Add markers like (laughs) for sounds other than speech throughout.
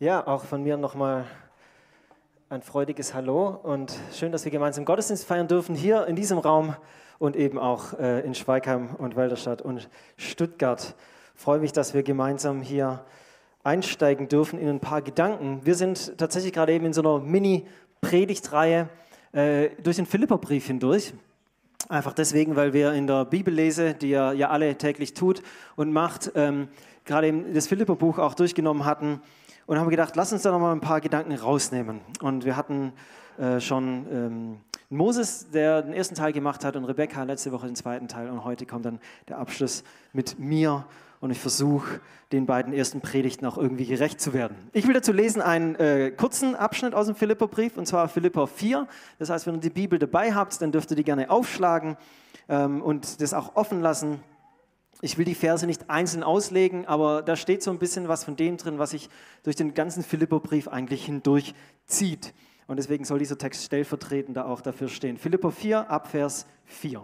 Ja, auch von mir nochmal ein freudiges Hallo und schön, dass wir gemeinsam Gottesdienst feiern dürfen hier in diesem Raum und eben auch äh, in Schweigheim und Walderstadt und Stuttgart. Ich freue mich, dass wir gemeinsam hier einsteigen dürfen in ein paar Gedanken. Wir sind tatsächlich gerade eben in so einer Mini-Predigtreihe äh, durch den Philipperbrief hindurch. Einfach deswegen, weil wir in der Bibellese, die ihr ja alle täglich tut und macht, ähm, gerade das Philipperbuch auch durchgenommen hatten und haben gedacht, lass uns da nochmal ein paar Gedanken rausnehmen. Und wir hatten äh, schon ähm, Moses, der den ersten Teil gemacht hat, und Rebecca letzte Woche den zweiten Teil. Und heute kommt dann der Abschluss mit mir. Und ich versuche, den beiden ersten Predigten auch irgendwie gerecht zu werden. Ich will dazu lesen einen äh, kurzen Abschnitt aus dem Philipperbrief, und zwar Philipper 4. Das heißt, wenn ihr die Bibel dabei habt, dann dürft ihr die gerne aufschlagen ähm, und das auch offen lassen. Ich will die Verse nicht einzeln auslegen, aber da steht so ein bisschen was von dem drin, was sich durch den ganzen Philipperbrief eigentlich hindurch zieht. Und deswegen soll dieser Text stellvertretend auch dafür stehen. Philipper 4, Abvers 4.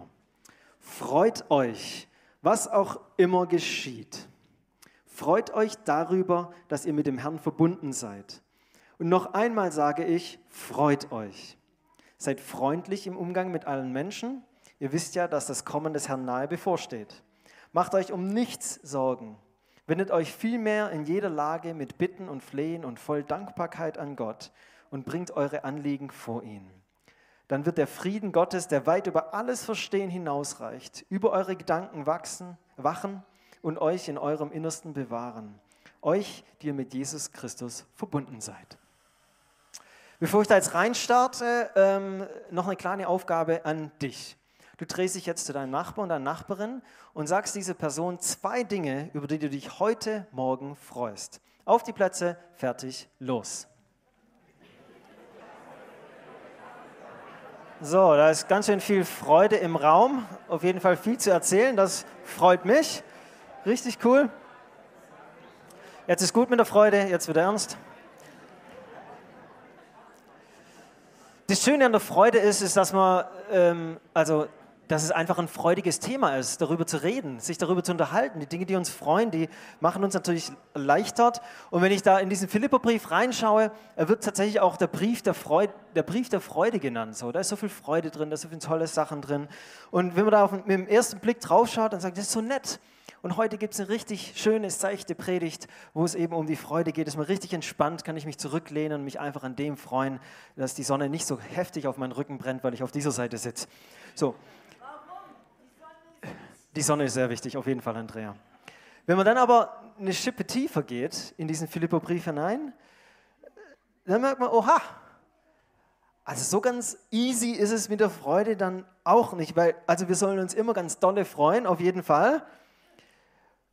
Freut euch, was auch immer geschieht. Freut euch darüber, dass ihr mit dem Herrn verbunden seid. Und noch einmal sage ich, freut euch. Seid freundlich im Umgang mit allen Menschen. Ihr wisst ja, dass das Kommen des Herrn nahe bevorsteht. Macht euch um nichts Sorgen. Wendet euch vielmehr in jeder Lage mit Bitten und Flehen und voll Dankbarkeit an Gott und bringt eure Anliegen vor ihn. Dann wird der Frieden Gottes, der weit über alles Verstehen hinausreicht, über eure Gedanken wachsen, wachen und euch in eurem Innersten bewahren. Euch, die ihr mit Jesus Christus verbunden seid. Bevor ich da jetzt reinstarte, ähm, noch eine kleine Aufgabe an dich. Du drehst dich jetzt zu deinem Nachbarn und deiner Nachbarin und sagst dieser Person zwei Dinge, über die du dich heute Morgen freust. Auf die Plätze, fertig, los. So, da ist ganz schön viel Freude im Raum. Auf jeden Fall viel zu erzählen. Das freut mich. Richtig cool. Jetzt ist gut mit der Freude, jetzt wird ernst. Das Schöne an der Freude ist, ist, dass man, ähm, also dass es einfach ein freudiges Thema ist, darüber zu reden, sich darüber zu unterhalten. Die Dinge, die uns freuen, die machen uns natürlich erleichtert. Und wenn ich da in diesen Philipperbrief reinschaue, er wird tatsächlich auch der Brief der, Freude, der Brief der Freude genannt. So, da ist so viel Freude drin, da sind so viele tolle Sachen drin. Und wenn man da auf, mit dem ersten Blick drauf schaut, dann sagt, das ist so nett. Und heute gibt es eine richtig schöne, seichte Predigt, wo es eben um die Freude geht. Ist mir richtig entspannt, kann ich mich zurücklehnen und mich einfach an dem freuen, dass die Sonne nicht so heftig auf meinen Rücken brennt, weil ich auf dieser Seite sitze. So, die Sonne ist sehr wichtig, auf jeden Fall, Andrea. Wenn man dann aber eine Schippe tiefer geht in diesen Philipperbrief hinein, dann merkt man, oha, also so ganz easy ist es mit der Freude dann auch nicht, weil, also wir sollen uns immer ganz dolle freuen, auf jeden Fall.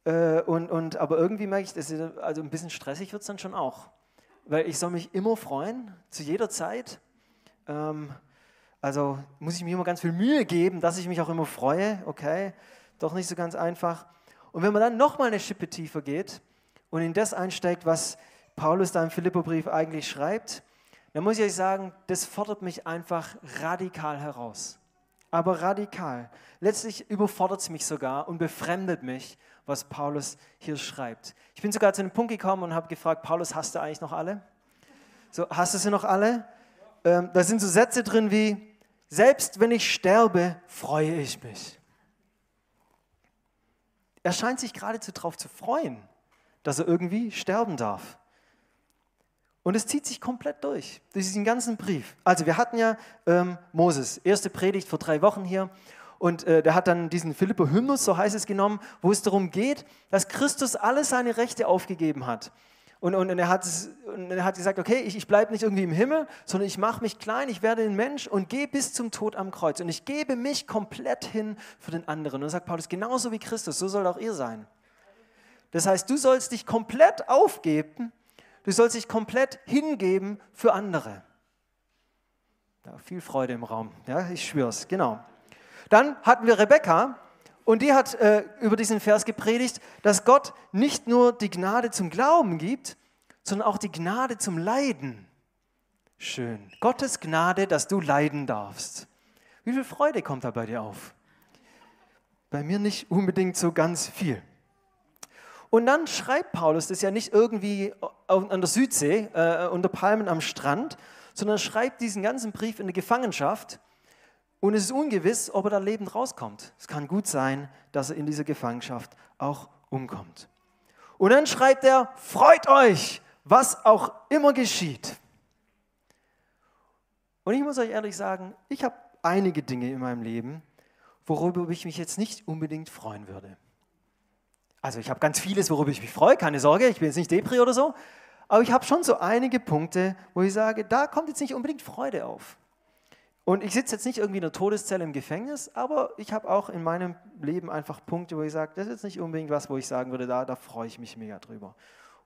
Äh, und, und, aber irgendwie merke ich, dass also ein bisschen stressig wird es dann schon auch. Weil ich soll mich immer freuen, zu jeder Zeit. Ähm, also muss ich mir immer ganz viel Mühe geben, dass ich mich auch immer freue, okay doch nicht so ganz einfach. Und wenn man dann nochmal eine Schippe tiefer geht und in das einsteigt, was Paulus da im Philipperbrief eigentlich schreibt, dann muss ich euch sagen, das fordert mich einfach radikal heraus. Aber radikal. Letztlich überfordert es mich sogar und befremdet mich, was Paulus hier schreibt. Ich bin sogar zu einem Punkt gekommen und habe gefragt, Paulus, hast du eigentlich noch alle? So, hast du sie noch alle? Ähm, da sind so Sätze drin wie, selbst wenn ich sterbe, freue ich mich. Er scheint sich geradezu darauf zu freuen, dass er irgendwie sterben darf. Und es zieht sich komplett durch, durch diesen ganzen Brief. Also wir hatten ja ähm, Moses, erste Predigt vor drei Wochen hier. Und äh, der hat dann diesen Philipper-Hymnus, so heißt es, genommen, wo es darum geht, dass Christus alle seine Rechte aufgegeben hat. Und, und, und, er, hat, und er hat gesagt, okay, ich, ich bleibe nicht irgendwie im Himmel, sondern ich mache mich klein, ich werde ein Mensch und gehe bis zum Tod am Kreuz. Und ich gebe mich komplett hin für den anderen. Und sagt Paulus, genauso wie Christus, so soll auch ihr sein. Das heißt, du sollst dich komplett aufgeben, du sollst dich komplett hingeben für andere. Ja, viel Freude im Raum, ja, ich schwör's, genau. Dann hatten wir Rebekka, und die hat äh, über diesen Vers gepredigt, dass Gott nicht nur die Gnade zum Glauben gibt, sondern auch die Gnade zum Leiden. Schön. Gottes Gnade, dass du leiden darfst. Wie viel Freude kommt da bei dir auf? Bei mir nicht unbedingt so ganz viel. Und dann schreibt Paulus das ja nicht irgendwie an der Südsee äh, unter Palmen am Strand, sondern schreibt diesen ganzen Brief in der Gefangenschaft und es ist ungewiss, ob er da lebend rauskommt. Es kann gut sein, dass er in dieser Gefangenschaft auch umkommt. Und dann schreibt er, freut euch, was auch immer geschieht. Und ich muss euch ehrlich sagen, ich habe einige Dinge in meinem Leben, worüber ich mich jetzt nicht unbedingt freuen würde. Also ich habe ganz vieles, worüber ich mich freue, keine Sorge, ich bin jetzt nicht Depri oder so, aber ich habe schon so einige Punkte, wo ich sage, da kommt jetzt nicht unbedingt Freude auf. Und ich sitze jetzt nicht irgendwie in der Todeszelle im Gefängnis, aber ich habe auch in meinem Leben einfach Punkte, wo ich sage, das ist jetzt nicht unbedingt was, wo ich sagen würde, da, da freue ich mich mega drüber.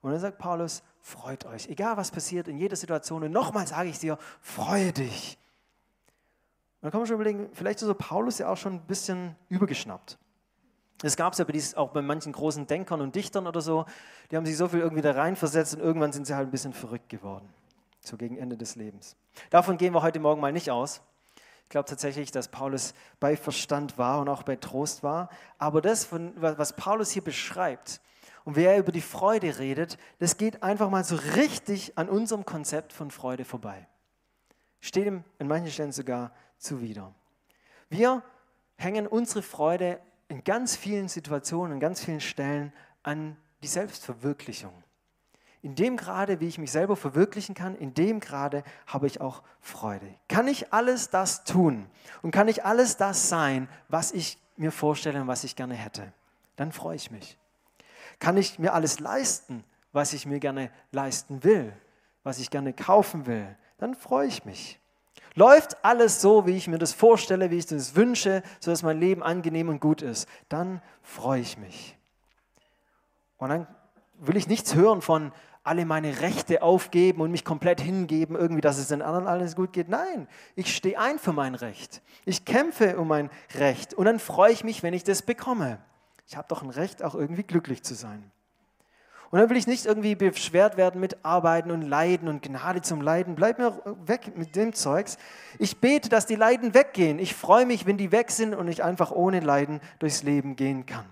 Und dann sagt Paulus, freut euch, egal was passiert, in jeder Situation. Und nochmal sage ich dir, freue dich. Und dann kann man schon überlegen, vielleicht ist so Paulus ja auch schon ein bisschen übergeschnappt. Das gab es ja bei dies, auch bei manchen großen Denkern und Dichtern oder so, die haben sich so viel irgendwie da reinversetzt und irgendwann sind sie halt ein bisschen verrückt geworden, so gegen Ende des Lebens. Davon gehen wir heute Morgen mal nicht aus glaube tatsächlich, dass Paulus bei Verstand war und auch bei Trost war. Aber das, was Paulus hier beschreibt und wer über die Freude redet, das geht einfach mal so richtig an unserem Konzept von Freude vorbei. Steht ihm in manchen Stellen sogar zuwider. Wir hängen unsere Freude in ganz vielen Situationen, in ganz vielen Stellen an die Selbstverwirklichung. In dem Grade, wie ich mich selber verwirklichen kann, in dem Grade habe ich auch Freude. Kann ich alles das tun und kann ich alles das sein, was ich mir vorstelle und was ich gerne hätte, dann freue ich mich. Kann ich mir alles leisten, was ich mir gerne leisten will, was ich gerne kaufen will, dann freue ich mich. Läuft alles so, wie ich mir das vorstelle, wie ich das wünsche, sodass mein Leben angenehm und gut ist, dann freue ich mich. Und dann will ich nichts hören von, alle meine Rechte aufgeben und mich komplett hingeben, irgendwie, dass es den anderen alles gut geht. Nein, ich stehe ein für mein Recht. Ich kämpfe um mein Recht und dann freue ich mich, wenn ich das bekomme. Ich habe doch ein Recht, auch irgendwie glücklich zu sein. Und dann will ich nicht irgendwie beschwert werden mit Arbeiten und Leiden und Gnade zum Leiden. Bleib mir weg mit dem Zeugs. Ich bete, dass die Leiden weggehen. Ich freue mich, wenn die weg sind und ich einfach ohne Leiden durchs Leben gehen kann.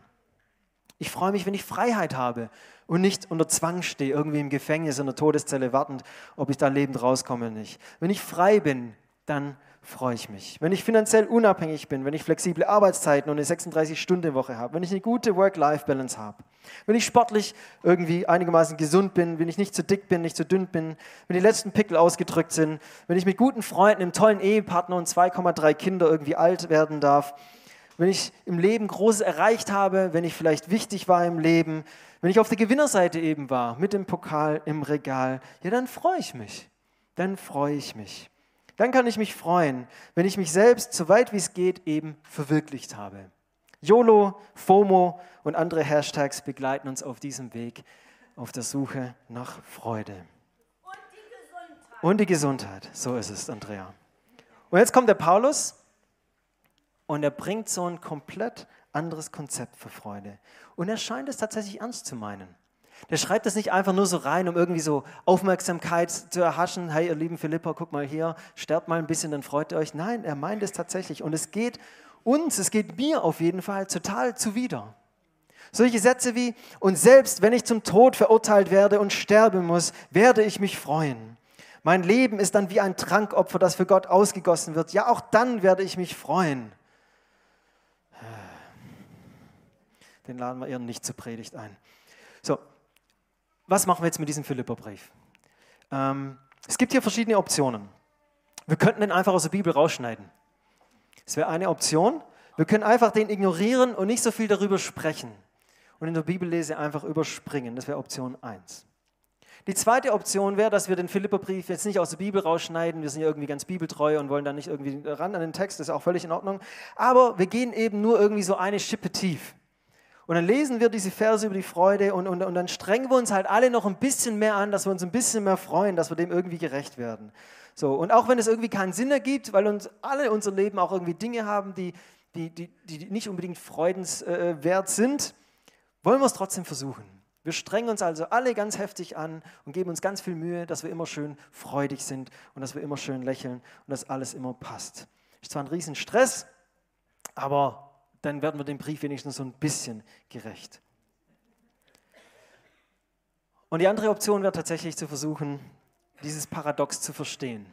Ich freue mich, wenn ich Freiheit habe und nicht unter Zwang stehe, irgendwie im Gefängnis, in der Todeszelle wartend, ob ich da lebend rauskomme oder nicht. Wenn ich frei bin, dann freue ich mich. Wenn ich finanziell unabhängig bin, wenn ich flexible Arbeitszeiten und eine 36-Stunden-Woche habe, wenn ich eine gute Work-Life-Balance habe, wenn ich sportlich irgendwie einigermaßen gesund bin, wenn ich nicht zu dick bin, nicht zu dünn bin, wenn die letzten Pickel ausgedrückt sind, wenn ich mit guten Freunden, einem tollen Ehepartner und 2,3 Kinder irgendwie alt werden darf, wenn ich im Leben Großes erreicht habe, wenn ich vielleicht wichtig war im Leben, wenn ich auf der Gewinnerseite eben war, mit dem Pokal im Regal, ja, dann freue ich mich. Dann freue ich mich. Dann kann ich mich freuen, wenn ich mich selbst, so weit wie es geht, eben verwirklicht habe. YOLO, FOMO und andere Hashtags begleiten uns auf diesem Weg auf der Suche nach Freude. Und die Gesundheit. Und die Gesundheit, so ist es, Andrea. Und jetzt kommt der Paulus und er bringt so ein komplett anderes Konzept für Freude. Und er scheint es tatsächlich ernst zu meinen. Der schreibt das nicht einfach nur so rein, um irgendwie so Aufmerksamkeit zu erhaschen. Hey, ihr lieben Philippa, guck mal hier, sterbt mal ein bisschen, dann freut ihr euch. Nein, er meint es tatsächlich. Und es geht uns, es geht mir auf jeden Fall total zuwider. Solche Sätze wie, und selbst wenn ich zum Tod verurteilt werde und sterben muss, werde ich mich freuen. Mein Leben ist dann wie ein Trankopfer, das für Gott ausgegossen wird. Ja, auch dann werde ich mich freuen. Den laden wir eher nicht zur Predigt ein. So, was machen wir jetzt mit diesem Philipperbrief? Ähm, es gibt hier verschiedene Optionen. Wir könnten den einfach aus der Bibel rausschneiden. Das wäre eine Option. Wir können einfach den ignorieren und nicht so viel darüber sprechen. Und in der Bibellese einfach überspringen. Das wäre Option 1. Die zweite Option wäre, dass wir den Philipperbrief jetzt nicht aus der Bibel rausschneiden. Wir sind ja irgendwie ganz bibeltreu und wollen da nicht irgendwie ran an den Text. Das ist auch völlig in Ordnung. Aber wir gehen eben nur irgendwie so eine Schippe tief. Und dann lesen wir diese Verse über die Freude und, und, und dann strengen wir uns halt alle noch ein bisschen mehr an, dass wir uns ein bisschen mehr freuen, dass wir dem irgendwie gerecht werden. So, und auch wenn es irgendwie keinen Sinn ergibt, weil uns alle unser Leben auch irgendwie Dinge haben, die, die, die, die nicht unbedingt freudenswert sind, wollen wir es trotzdem versuchen. Wir strengen uns also alle ganz heftig an und geben uns ganz viel Mühe, dass wir immer schön freudig sind und dass wir immer schön lächeln und dass alles immer passt. Ist zwar ein Riesenstress, aber dann werden wir dem Brief wenigstens so ein bisschen gerecht. Und die andere Option wäre tatsächlich zu versuchen, dieses Paradox zu verstehen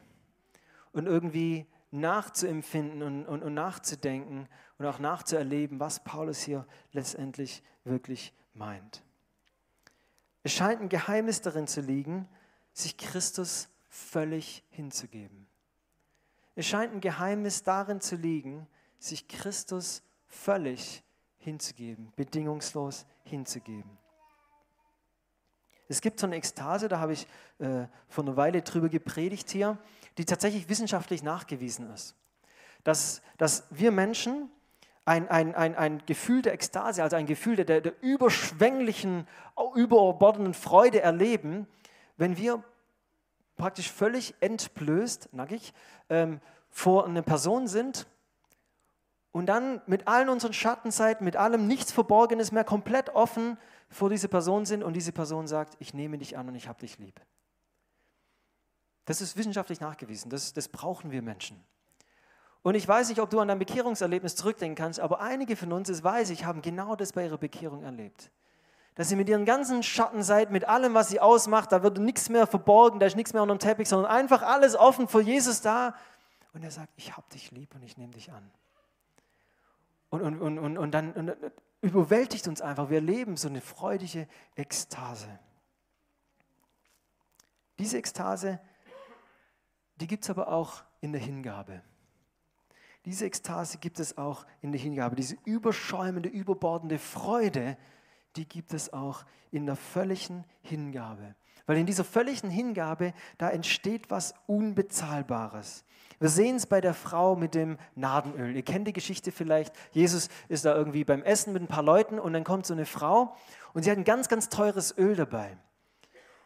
und irgendwie nachzuempfinden und, und, und nachzudenken und auch nachzuerleben, was Paulus hier letztendlich wirklich meint. Es scheint ein Geheimnis darin zu liegen, sich Christus völlig hinzugeben. Es scheint ein Geheimnis darin zu liegen, sich Christus völlig hinzugeben, bedingungslos hinzugeben. Es gibt so eine Ekstase, da habe ich äh, vor einer Weile drüber gepredigt hier, die tatsächlich wissenschaftlich nachgewiesen ist. Dass, dass wir Menschen ein, ein, ein, ein Gefühl der Ekstase, also ein Gefühl der, der überschwänglichen, überbordenden Freude erleben, wenn wir praktisch völlig entblößt, nackig, ähm, vor einer Person sind und dann mit allen unseren Schattenseiten, mit allem nichts Verborgenes mehr, komplett offen vor diese Person sind und diese Person sagt, ich nehme dich an und ich habe dich lieb. Das ist wissenschaftlich nachgewiesen, das, das brauchen wir Menschen. Und ich weiß nicht, ob du an dein Bekehrungserlebnis zurückdenken kannst, aber einige von uns, das weiß ich, haben genau das bei ihrer Bekehrung erlebt. Dass sie mit ihren ganzen Schattenseiten, mit allem, was sie ausmacht, da wird nichts mehr verborgen, da ist nichts mehr unter dem Teppich, sondern einfach alles offen vor Jesus da. Und er sagt, ich habe dich lieb und ich nehme dich an. Und, und, und, und, und dann und überwältigt uns einfach. Wir erleben so eine freudige Ekstase. Diese Ekstase, die gibt es aber auch in der Hingabe. Diese Ekstase gibt es auch in der Hingabe. Diese überschäumende, überbordende Freude, die gibt es auch in der völligen Hingabe. Weil in dieser völligen Hingabe, da entsteht was Unbezahlbares. Wir sehen es bei der Frau mit dem Nadenöl. Ihr kennt die Geschichte vielleicht. Jesus ist da irgendwie beim Essen mit ein paar Leuten und dann kommt so eine Frau und sie hat ein ganz, ganz teures Öl dabei.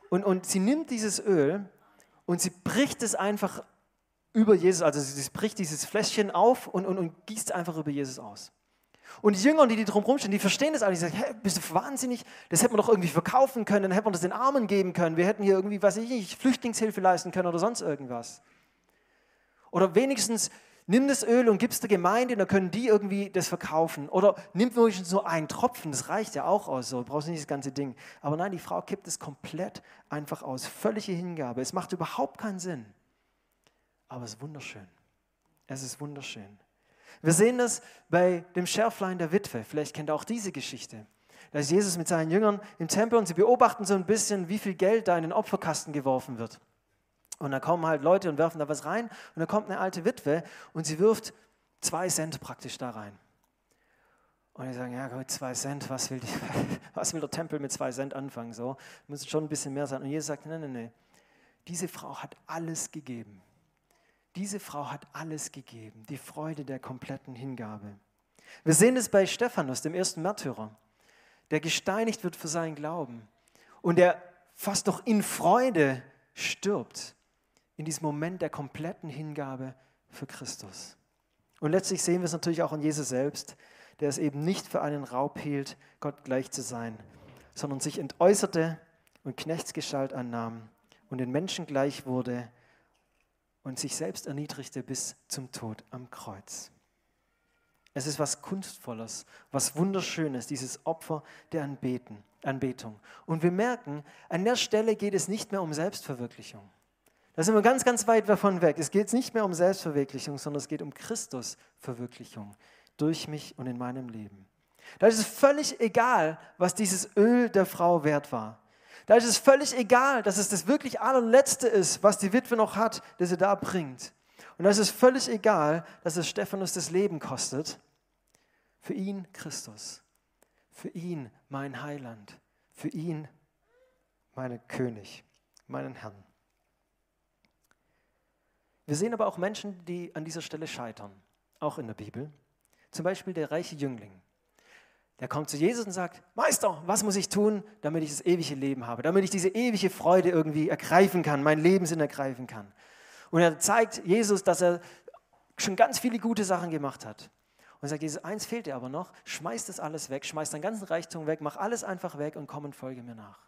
Und, und sie nimmt dieses Öl und sie bricht es einfach über Jesus, also sie bricht dieses Fläschchen auf und, und, und gießt einfach über Jesus aus. Und die Jünger, die, die drum rumstehen, die verstehen das alle. Die sagen, hey, bist du wahnsinnig? Das hätten wir doch irgendwie verkaufen können, dann hätten wir das den Armen geben können. Wir hätten hier irgendwie, weiß ich nicht, Flüchtlingshilfe leisten können oder sonst irgendwas. Oder wenigstens nimm das Öl und gib es der Gemeinde, dann können die irgendwie das verkaufen. Oder nimm wenigstens nur einen Tropfen, das reicht ja auch aus, so du brauchst nicht das ganze Ding. Aber nein, die Frau kippt es komplett einfach aus. Völlige Hingabe. Es macht überhaupt keinen Sinn. Aber es ist wunderschön. Es ist wunderschön. Wir sehen das bei dem Schärflein der Witwe. Vielleicht kennt ihr auch diese Geschichte. Da ist Jesus mit seinen Jüngern im Tempel und sie beobachten so ein bisschen, wie viel Geld da in den Opferkasten geworfen wird. Und da kommen halt Leute und werfen da was rein. Und da kommt eine alte Witwe und sie wirft zwei Cent praktisch da rein. Und die sagen, ja gut, zwei Cent, was will, die, (laughs) was will der Tempel mit zwei Cent anfangen? So, muss schon ein bisschen mehr sein. Und Jesus sagt, nein, nein, nein. Diese Frau hat alles gegeben. Diese Frau hat alles gegeben, die Freude der kompletten Hingabe. Wir sehen es bei Stephanus, dem ersten Märtyrer, der gesteinigt wird für seinen Glauben und der fast noch in Freude stirbt, in diesem Moment der kompletten Hingabe für Christus. Und letztlich sehen wir es natürlich auch an Jesus selbst, der es eben nicht für einen Raub hielt, Gott gleich zu sein, sondern sich entäußerte und Knechtsgestalt annahm und den Menschen gleich wurde und sich selbst erniedrigte bis zum Tod am Kreuz. Es ist was Kunstvolles, was Wunderschönes, dieses Opfer der Anbeten, Anbetung. Und wir merken, an der Stelle geht es nicht mehr um Selbstverwirklichung. Da sind wir ganz, ganz weit davon weg. Es geht nicht mehr um Selbstverwirklichung, sondern es geht um Christusverwirklichung durch mich und in meinem Leben. Da ist es völlig egal, was dieses Öl der Frau wert war. Da ist es völlig egal, dass es das wirklich allerletzte ist, was die Witwe noch hat, das sie da bringt. Und da ist es völlig egal, dass es Stephanus das Leben kostet. Für ihn Christus. Für ihn mein Heiland. Für ihn meinen König, meinen Herrn. Wir sehen aber auch Menschen, die an dieser Stelle scheitern, auch in der Bibel. Zum Beispiel der reiche Jüngling. Der kommt zu Jesus und sagt, Meister, was muss ich tun, damit ich das ewige Leben habe, damit ich diese ewige Freude irgendwie ergreifen kann, mein Lebenssinn ergreifen kann. Und er zeigt Jesus, dass er schon ganz viele gute Sachen gemacht hat. Und sagt, Jesus, eins fehlt dir aber noch, schmeiß das alles weg, schmeiß deinen ganzen Reichtum weg, mach alles einfach weg und komm und folge mir nach.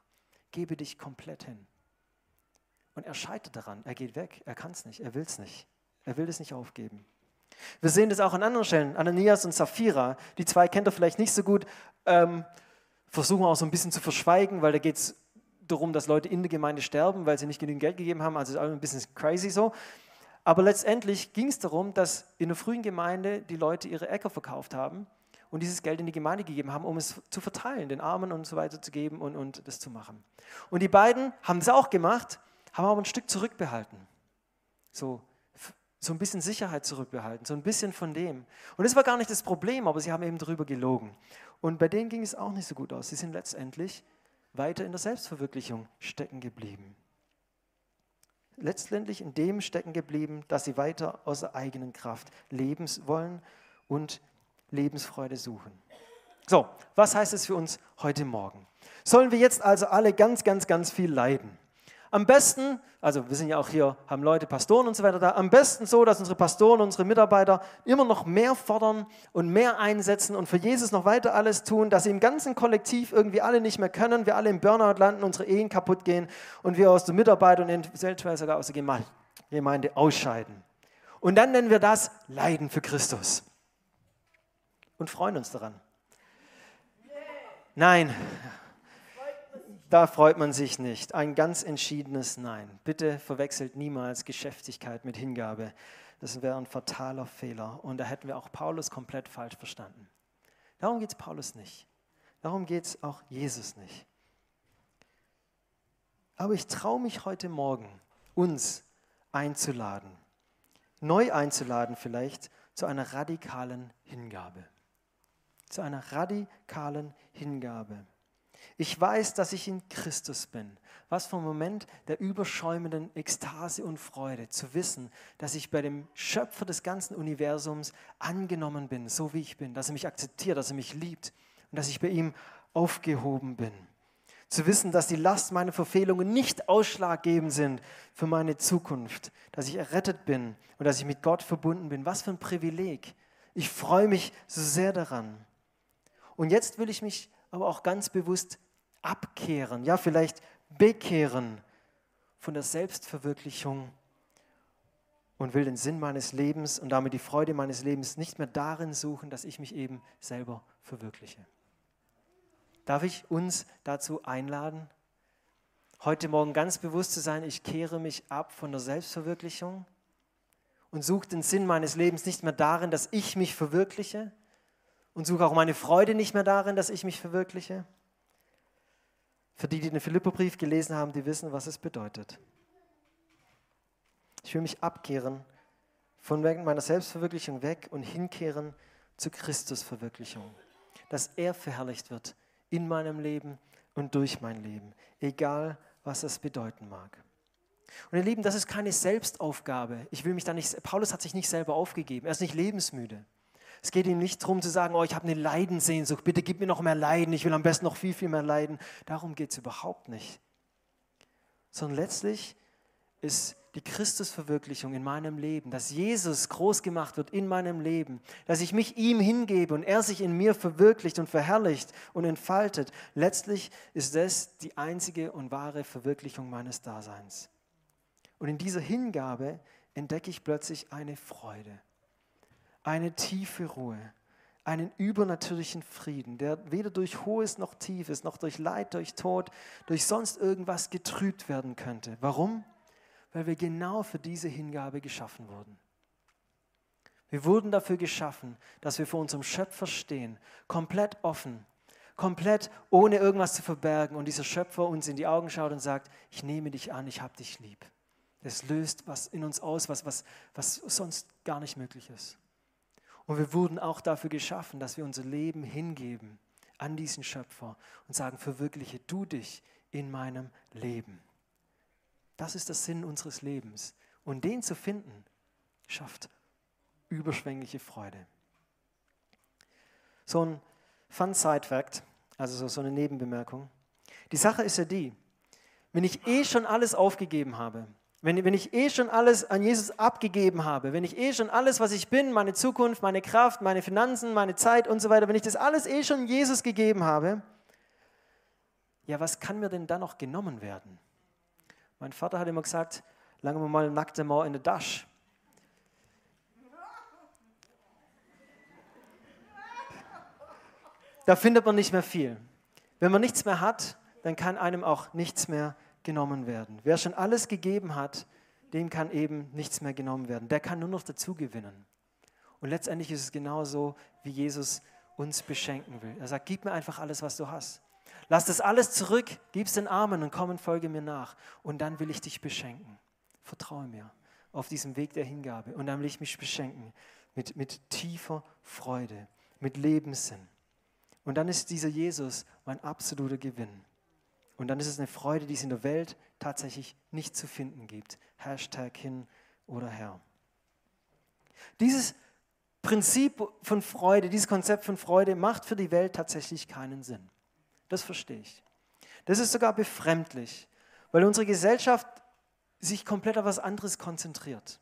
Gebe dich komplett hin. Und er scheitert daran, er geht weg, er kann es nicht, er will es nicht, er will es nicht aufgeben. Wir sehen das auch an anderen Stellen. Ananias und Sapphira, die zwei kennt ihr vielleicht nicht so gut, ähm, versuchen auch so ein bisschen zu verschweigen, weil da geht es darum, dass Leute in der Gemeinde sterben, weil sie nicht genügend Geld gegeben haben. Also ist ein bisschen crazy so. Aber letztendlich ging es darum, dass in der frühen Gemeinde die Leute ihre Äcker verkauft haben und dieses Geld in die Gemeinde gegeben haben, um es zu verteilen, den Armen und so weiter zu geben und, und das zu machen. Und die beiden haben es auch gemacht, haben aber ein Stück zurückbehalten. So, so ein bisschen Sicherheit zurückbehalten, so ein bisschen von dem. Und das war gar nicht das Problem, aber sie haben eben darüber gelogen. Und bei denen ging es auch nicht so gut aus. Sie sind letztendlich weiter in der Selbstverwirklichung stecken geblieben letztendlich in dem stecken geblieben, dass sie weiter aus der eigenen Kraft leben wollen und Lebensfreude suchen. So, was heißt es für uns heute Morgen? Sollen wir jetzt also alle ganz, ganz, ganz viel leiden? Am besten, also wir sind ja auch hier, haben Leute, Pastoren und so weiter da, am besten so, dass unsere Pastoren, unsere Mitarbeiter immer noch mehr fordern und mehr einsetzen und für Jesus noch weiter alles tun, dass sie im ganzen Kollektiv irgendwie alle nicht mehr können, wir alle im Burnout landen, unsere Ehen kaputt gehen und wir aus der Mitarbeit und eventuell sogar aus der Gemeinde ausscheiden. Und dann nennen wir das Leiden für Christus und freuen uns daran. Nein, da freut man sich nicht. Ein ganz entschiedenes Nein. Bitte verwechselt niemals Geschäftigkeit mit Hingabe. Das wäre ein fataler Fehler. Und da hätten wir auch Paulus komplett falsch verstanden. Darum geht es Paulus nicht. Darum geht es auch Jesus nicht. Aber ich traue mich heute Morgen, uns einzuladen, neu einzuladen vielleicht zu einer radikalen Hingabe. Zu einer radikalen Hingabe. Ich weiß, dass ich in Christus bin. Was für ein Moment der überschäumenden Ekstase und Freude, zu wissen, dass ich bei dem Schöpfer des ganzen Universums angenommen bin, so wie ich bin, dass er mich akzeptiert, dass er mich liebt und dass ich bei ihm aufgehoben bin. Zu wissen, dass die Last meiner Verfehlungen nicht ausschlaggebend sind für meine Zukunft, dass ich errettet bin und dass ich mit Gott verbunden bin. Was für ein Privileg. Ich freue mich so sehr daran. Und jetzt will ich mich aber auch ganz bewusst abkehren, ja vielleicht bekehren von der Selbstverwirklichung und will den Sinn meines Lebens und damit die Freude meines Lebens nicht mehr darin suchen, dass ich mich eben selber verwirkliche. Darf ich uns dazu einladen, heute Morgen ganz bewusst zu sein, ich kehre mich ab von der Selbstverwirklichung und suche den Sinn meines Lebens nicht mehr darin, dass ich mich verwirkliche, und suche auch meine Freude nicht mehr darin, dass ich mich verwirkliche. Für die, die den Philipperbrief gelesen haben, die wissen, was es bedeutet. Ich will mich abkehren von meiner Selbstverwirklichung weg und hinkehren zur Christusverwirklichung. Dass er verherrlicht wird in meinem Leben und durch mein Leben, egal was es bedeuten mag. Und ihr Lieben, das ist keine Selbstaufgabe. Ich will mich da nicht, Paulus hat sich nicht selber aufgegeben. Er ist nicht lebensmüde. Es geht ihm nicht darum zu sagen, oh, ich habe eine Leidensehnsucht, bitte gib mir noch mehr Leiden, ich will am besten noch viel, viel mehr leiden. Darum geht es überhaupt nicht. Sondern letztlich ist die Christusverwirklichung in meinem Leben, dass Jesus groß gemacht wird in meinem Leben, dass ich mich ihm hingebe und er sich in mir verwirklicht und verherrlicht und entfaltet. Letztlich ist das die einzige und wahre Verwirklichung meines Daseins. Und in dieser Hingabe entdecke ich plötzlich eine Freude eine tiefe Ruhe, einen übernatürlichen Frieden, der weder durch Hohes noch Tiefes, noch durch Leid, durch Tod, durch sonst irgendwas getrübt werden könnte. Warum? Weil wir genau für diese Hingabe geschaffen wurden. Wir wurden dafür geschaffen, dass wir vor unserem Schöpfer stehen, komplett offen, komplett ohne irgendwas zu verbergen und dieser Schöpfer uns in die Augen schaut und sagt, ich nehme dich an, ich habe dich lieb. Das löst was in uns aus, was, was, was sonst gar nicht möglich ist. Und wir wurden auch dafür geschaffen, dass wir unser Leben hingeben an diesen Schöpfer und sagen, verwirkliche du dich in meinem Leben. Das ist der Sinn unseres Lebens. Und den zu finden, schafft überschwängliche Freude. So ein Fun Side Fact, also so eine Nebenbemerkung. Die Sache ist ja die, wenn ich eh schon alles aufgegeben habe, wenn, wenn ich eh schon alles an Jesus abgegeben habe, wenn ich eh schon alles, was ich bin, meine Zukunft, meine Kraft, meine Finanzen, meine Zeit und so weiter, wenn ich das alles eh schon Jesus gegeben habe, ja, was kann mir denn da noch genommen werden? Mein Vater hat immer gesagt, lange mal nackte Mauer in der Tasche. Da findet man nicht mehr viel. Wenn man nichts mehr hat, dann kann einem auch nichts mehr genommen werden. Wer schon alles gegeben hat, dem kann eben nichts mehr genommen werden. Der kann nur noch dazu gewinnen. Und letztendlich ist es genauso, wie Jesus uns beschenken will. Er sagt, gib mir einfach alles, was du hast. Lass das alles zurück, gib es den Armen und komm und folge mir nach. Und dann will ich dich beschenken. Vertraue mir auf diesem Weg der Hingabe. Und dann will ich mich beschenken mit, mit tiefer Freude, mit Lebenssinn. Und dann ist dieser Jesus mein absoluter Gewinn. Und dann ist es eine Freude, die es in der Welt tatsächlich nicht zu finden gibt. Hashtag hin oder her. Dieses Prinzip von Freude, dieses Konzept von Freude macht für die Welt tatsächlich keinen Sinn. Das verstehe ich. Das ist sogar befremdlich, weil unsere Gesellschaft sich komplett auf was anderes konzentriert.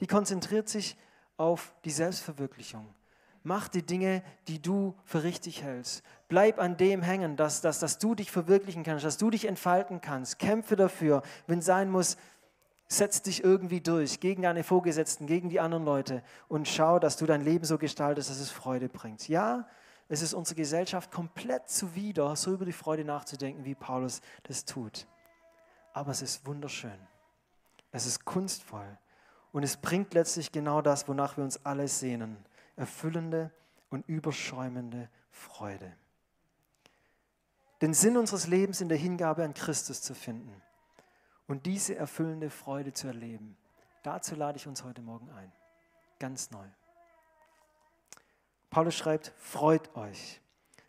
Die konzentriert sich auf die Selbstverwirklichung. Mach die Dinge, die du für richtig hältst. Bleib an dem hängen, dass, dass, dass du dich verwirklichen kannst, dass du dich entfalten kannst. Kämpfe dafür. Wenn sein muss, setz dich irgendwie durch gegen deine Vorgesetzten, gegen die anderen Leute und schau, dass du dein Leben so gestaltest, dass es Freude bringt. Ja, es ist unserer Gesellschaft komplett zuwider, so über die Freude nachzudenken, wie Paulus das tut. Aber es ist wunderschön. Es ist kunstvoll. Und es bringt letztlich genau das, wonach wir uns alle sehnen. Erfüllende und überschäumende Freude. Den Sinn unseres Lebens in der Hingabe an Christus zu finden und diese erfüllende Freude zu erleben. Dazu lade ich uns heute Morgen ein. Ganz neu. Paulus schreibt, freut euch.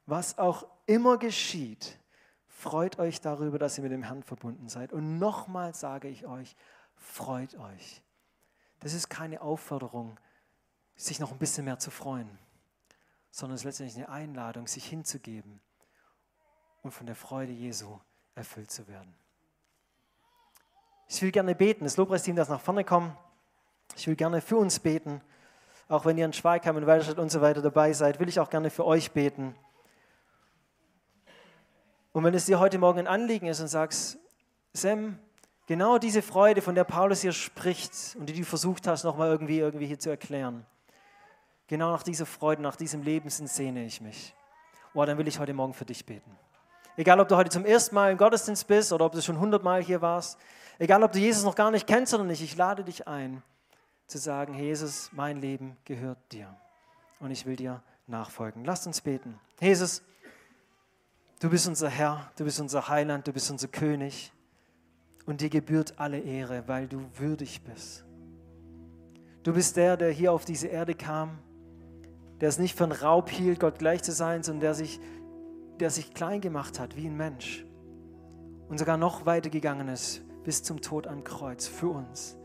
Was auch immer geschieht, freut euch darüber, dass ihr mit dem Herrn verbunden seid. Und nochmal sage ich euch, freut euch. Das ist keine Aufforderung, sich noch ein bisschen mehr zu freuen, sondern es ist letztendlich eine Einladung, sich hinzugeben und von der Freude Jesu erfüllt zu werden. Ich will gerne beten. Das Lobpreisteam darf nach vorne kommen. Ich will gerne für uns beten. Auch wenn ihr in Schweigheim, in Walderstadt und so weiter dabei seid, will ich auch gerne für euch beten. Und wenn es dir heute Morgen ein Anliegen ist und sagst, Sam, genau diese Freude, von der Paulus hier spricht und die du versucht hast, nochmal irgendwie, irgendwie hier zu erklären, genau nach dieser Freude, nach diesem Lebenssinn sehne ich mich. Oh, dann will ich heute Morgen für dich beten. Egal, ob du heute zum ersten Mal im Gottesdienst bist oder ob du schon hundertmal hier warst, Egal, ob du Jesus noch gar nicht kennst oder nicht, ich lade dich ein, zu sagen, Jesus, mein Leben gehört dir und ich will dir nachfolgen. Lasst uns beten. Jesus, du bist unser Herr, du bist unser Heiland, du bist unser König und dir gebührt alle Ehre, weil du würdig bist. Du bist der, der hier auf diese Erde kam, der es nicht für einen Raub hielt, Gott gleich zu sein, sondern der sich, der sich klein gemacht hat wie ein Mensch und sogar noch weiter gegangen ist bis zum Tod am Kreuz für uns.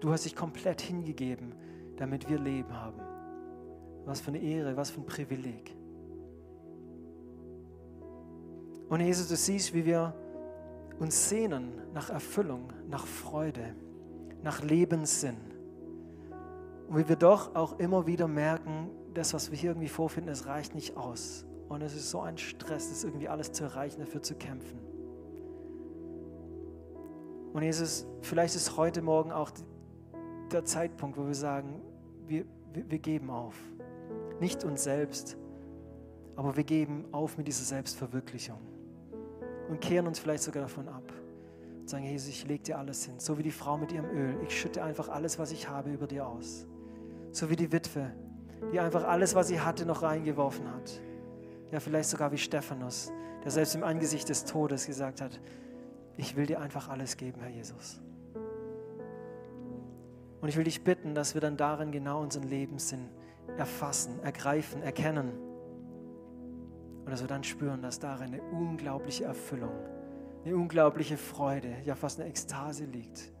Du hast dich komplett hingegeben, damit wir Leben haben. Was für eine Ehre, was für ein Privileg. Und Jesus, du siehst, wie wir uns sehnen nach Erfüllung, nach Freude, nach Lebenssinn. Und wie wir doch auch immer wieder merken, das, was wir hier irgendwie vorfinden, es reicht nicht aus. Und es ist so ein Stress, das irgendwie alles zu erreichen, dafür zu kämpfen. Und Jesus, vielleicht ist heute Morgen auch der Zeitpunkt, wo wir sagen, wir, wir, wir geben auf. Nicht uns selbst, aber wir geben auf mit dieser Selbstverwirklichung und kehren uns vielleicht sogar davon ab. Und sagen, Jesus, ich lege dir alles hin. So wie die Frau mit ihrem Öl. Ich schütte einfach alles, was ich habe, über dir aus. So wie die Witwe, die einfach alles, was sie hatte, noch reingeworfen hat. Ja, vielleicht sogar wie Stephanus, der selbst im Angesicht des Todes gesagt hat, ich will dir einfach alles geben, Herr Jesus. Und ich will dich bitten, dass wir dann darin genau unseren Lebenssinn erfassen, ergreifen, erkennen. Und dass wir dann spüren, dass darin eine unglaubliche Erfüllung, eine unglaubliche Freude, ja fast eine Ekstase liegt.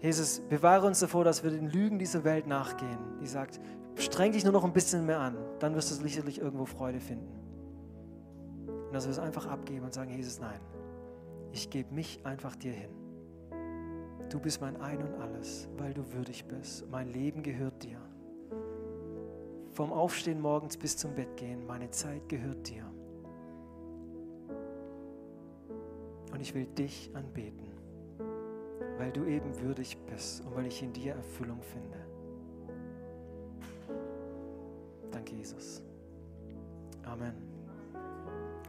Jesus, bewahre uns davor, dass wir den Lügen dieser Welt nachgehen, die sagt, streng dich nur noch ein bisschen mehr an, dann wirst du sicherlich irgendwo Freude finden. Und dass wir es einfach abgeben und sagen, Jesus, nein, ich gebe mich einfach dir hin. Du bist mein Ein und alles, weil du würdig bist. Mein Leben gehört dir. Vom Aufstehen morgens bis zum Bett gehen, meine Zeit gehört dir. Und ich will dich anbeten, weil du eben würdig bist und weil ich in dir Erfüllung finde. Danke, Jesus. Amen.